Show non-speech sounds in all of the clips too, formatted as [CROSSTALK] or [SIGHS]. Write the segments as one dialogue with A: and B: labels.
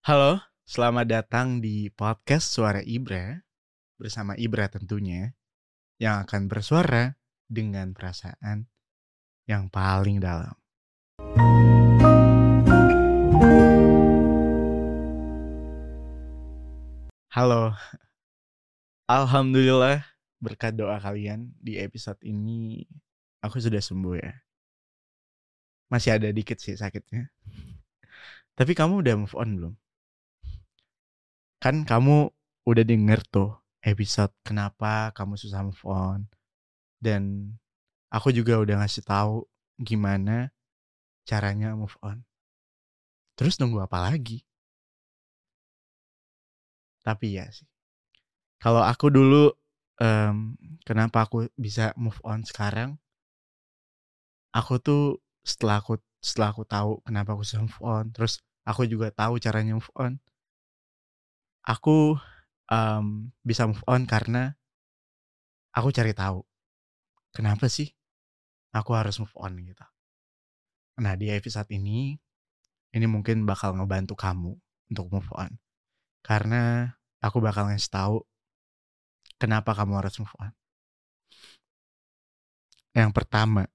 A: Halo, selamat datang di podcast Suara Ibra bersama Ibra tentunya yang akan bersuara dengan perasaan yang paling dalam. Halo, Alhamdulillah berkat doa kalian di episode ini aku sudah sembuh ya. Masih ada dikit sih sakitnya. Tapi kamu udah move on belum? Kan kamu udah denger tuh episode kenapa kamu susah move on. Dan aku juga udah ngasih tahu gimana caranya move on. Terus nunggu apa lagi? Tapi ya sih. Kalau aku dulu em, kenapa aku bisa move on sekarang? Aku tuh setelah aku setelah aku tahu kenapa aku bisa move on, terus aku juga tahu caranya move on. Aku em, bisa move on karena aku cari tahu kenapa sih aku harus move on gitu. Nah di episode ini ini mungkin bakal ngebantu kamu untuk move on. Karena aku bakal ngasih tahu kenapa kamu harus move on. Yang pertama,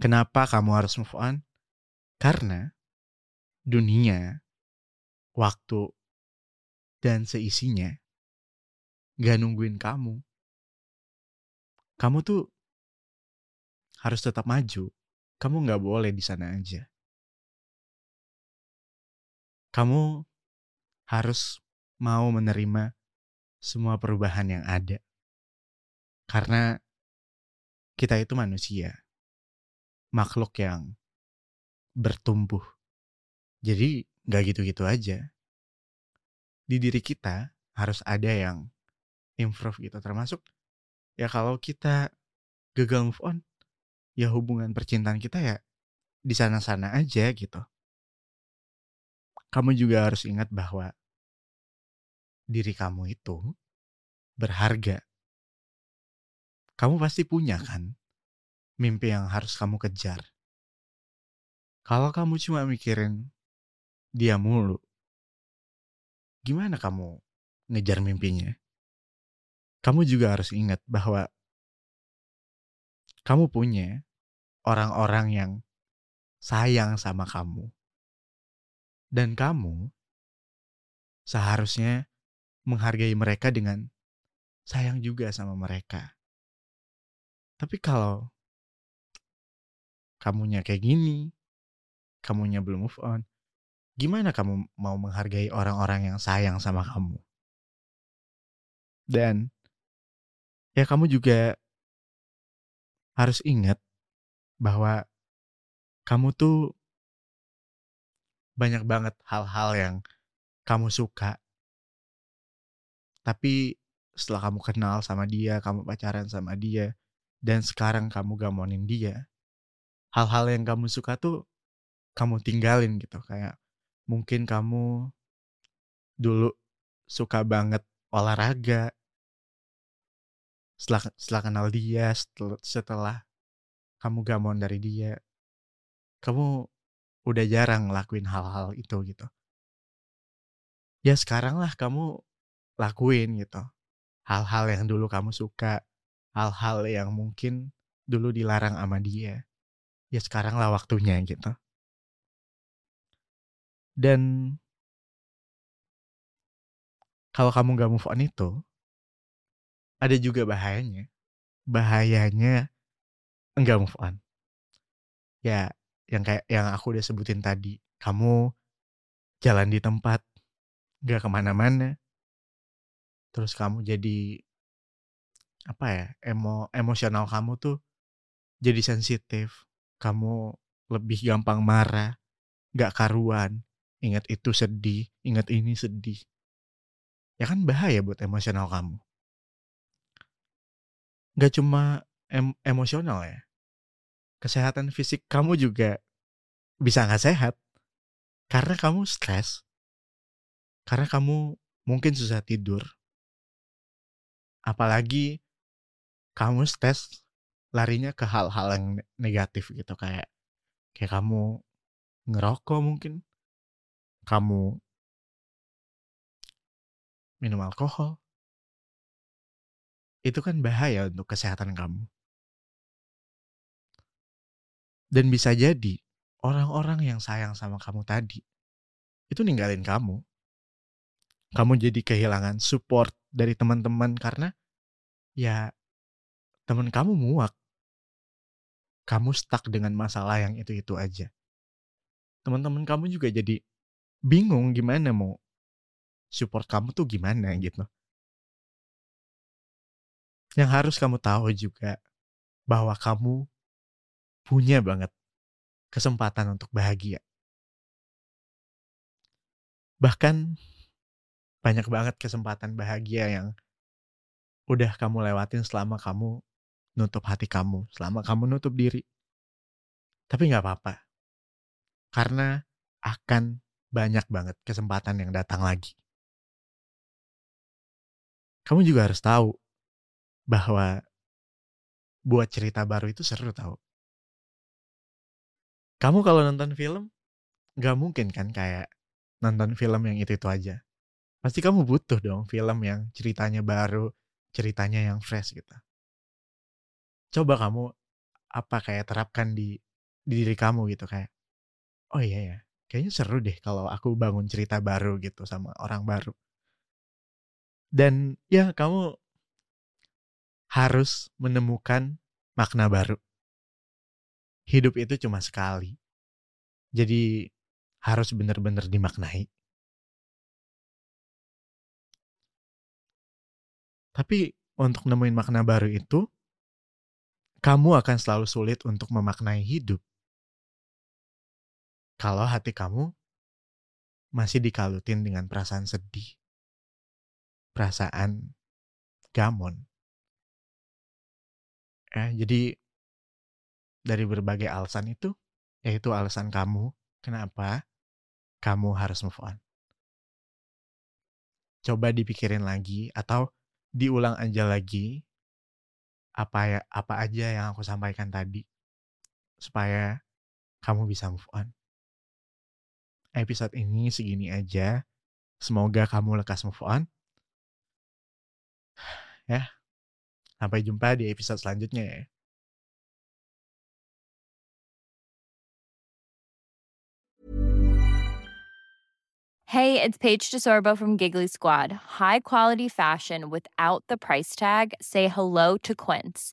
A: kenapa kamu harus move on? Karena dunia, waktu, dan seisinya gak nungguin kamu. Kamu tuh harus tetap maju. Kamu gak boleh di sana aja. Kamu harus mau menerima semua perubahan yang ada. Karena kita itu manusia. Makhluk yang bertumbuh. Jadi gak gitu-gitu aja. Di diri kita harus ada yang improve gitu. Termasuk ya kalau kita gagal move on, ya hubungan percintaan kita ya di sana-sana aja gitu. Kamu juga harus ingat bahwa diri kamu itu berharga. Kamu pasti punya kan mimpi yang harus kamu kejar. Kalau kamu cuma mikirin dia mulu, gimana kamu ngejar mimpinya? Kamu juga harus ingat bahwa kamu punya orang-orang yang sayang sama kamu. Dan kamu seharusnya menghargai mereka dengan sayang juga sama mereka. Tapi kalau kamunya kayak gini, kamunya belum move on, gimana kamu mau menghargai orang-orang yang sayang sama kamu? Dan ya kamu juga harus ingat bahwa kamu tuh banyak banget hal-hal yang kamu suka. Tapi setelah kamu kenal sama dia, kamu pacaran sama dia, dan sekarang kamu gamonin dia, hal-hal yang kamu suka tuh kamu tinggalin gitu. Kayak mungkin kamu dulu suka banget olahraga, setelah setelah kenal dia, setelah, setelah kamu gamon dari dia, kamu udah jarang ngelakuin hal-hal itu gitu. Ya sekarang lah kamu lakuin gitu. Hal-hal yang dulu kamu suka, hal-hal yang mungkin dulu dilarang sama dia. Ya sekarang lah waktunya gitu. Dan kalau kamu gak move on itu, ada juga bahayanya. Bahayanya enggak move on. Ya, yang kayak yang aku udah sebutin tadi kamu jalan di tempat gak ke mana-mana terus kamu jadi apa ya emo emosional kamu tuh jadi sensitif kamu lebih gampang marah gak karuan. Ingat itu sedih, ingat ini sedih. Ya kan bahaya buat emosional kamu. Gak cuma em emosional ya. Kesehatan fisik kamu juga bisa gak sehat. Karena kamu stres. Karena kamu mungkin susah tidur. Apalagi kamu stres larinya ke hal-hal yang negatif gitu kayak kayak kamu ngerokok mungkin kamu. Minum alkohol. Itu kan bahaya untuk kesehatan kamu. Dan bisa jadi orang-orang yang sayang sama kamu tadi itu ninggalin kamu. Kamu jadi kehilangan support dari teman-teman karena ya teman kamu muak. Kamu stuck dengan masalah yang itu-itu aja. Teman-teman kamu juga jadi bingung gimana mau support kamu tuh gimana gitu. Yang harus kamu tahu juga bahwa kamu punya banget kesempatan untuk bahagia. Bahkan banyak banget kesempatan bahagia yang udah kamu lewatin selama kamu nutup hati kamu, selama kamu nutup diri. Tapi nggak apa-apa. Karena akan banyak banget kesempatan yang datang lagi. Kamu juga harus tahu bahwa buat cerita baru itu seru tahu. Kamu kalau nonton film, gak mungkin kan kayak nonton film yang itu-itu aja. Pasti kamu butuh dong film yang ceritanya baru, ceritanya yang fresh gitu. Coba kamu apa kayak terapkan di, di diri kamu gitu kayak oh iya ya, kayaknya seru deh kalau aku bangun cerita baru gitu sama orang baru. Dan ya kamu harus menemukan makna baru. Hidup itu cuma sekali. Jadi harus benar-benar dimaknai. Tapi untuk nemuin makna baru itu, kamu akan selalu sulit untuk memaknai hidup kalau hati kamu masih dikalutin dengan perasaan sedih, perasaan gamon. Ya, jadi dari berbagai alasan itu, yaitu alasan kamu kenapa kamu harus move on. Coba dipikirin lagi atau diulang aja lagi apa ya apa aja yang aku sampaikan tadi supaya kamu bisa move on episode ini segini aja. Semoga kamu lekas move on. [SIGHS] Ya. Sampai jumpa di episode selanjutnya ya.
B: Hey, it's Paige DeSorbo from Giggly Squad. High quality fashion without the price tag. Say hello to Quince.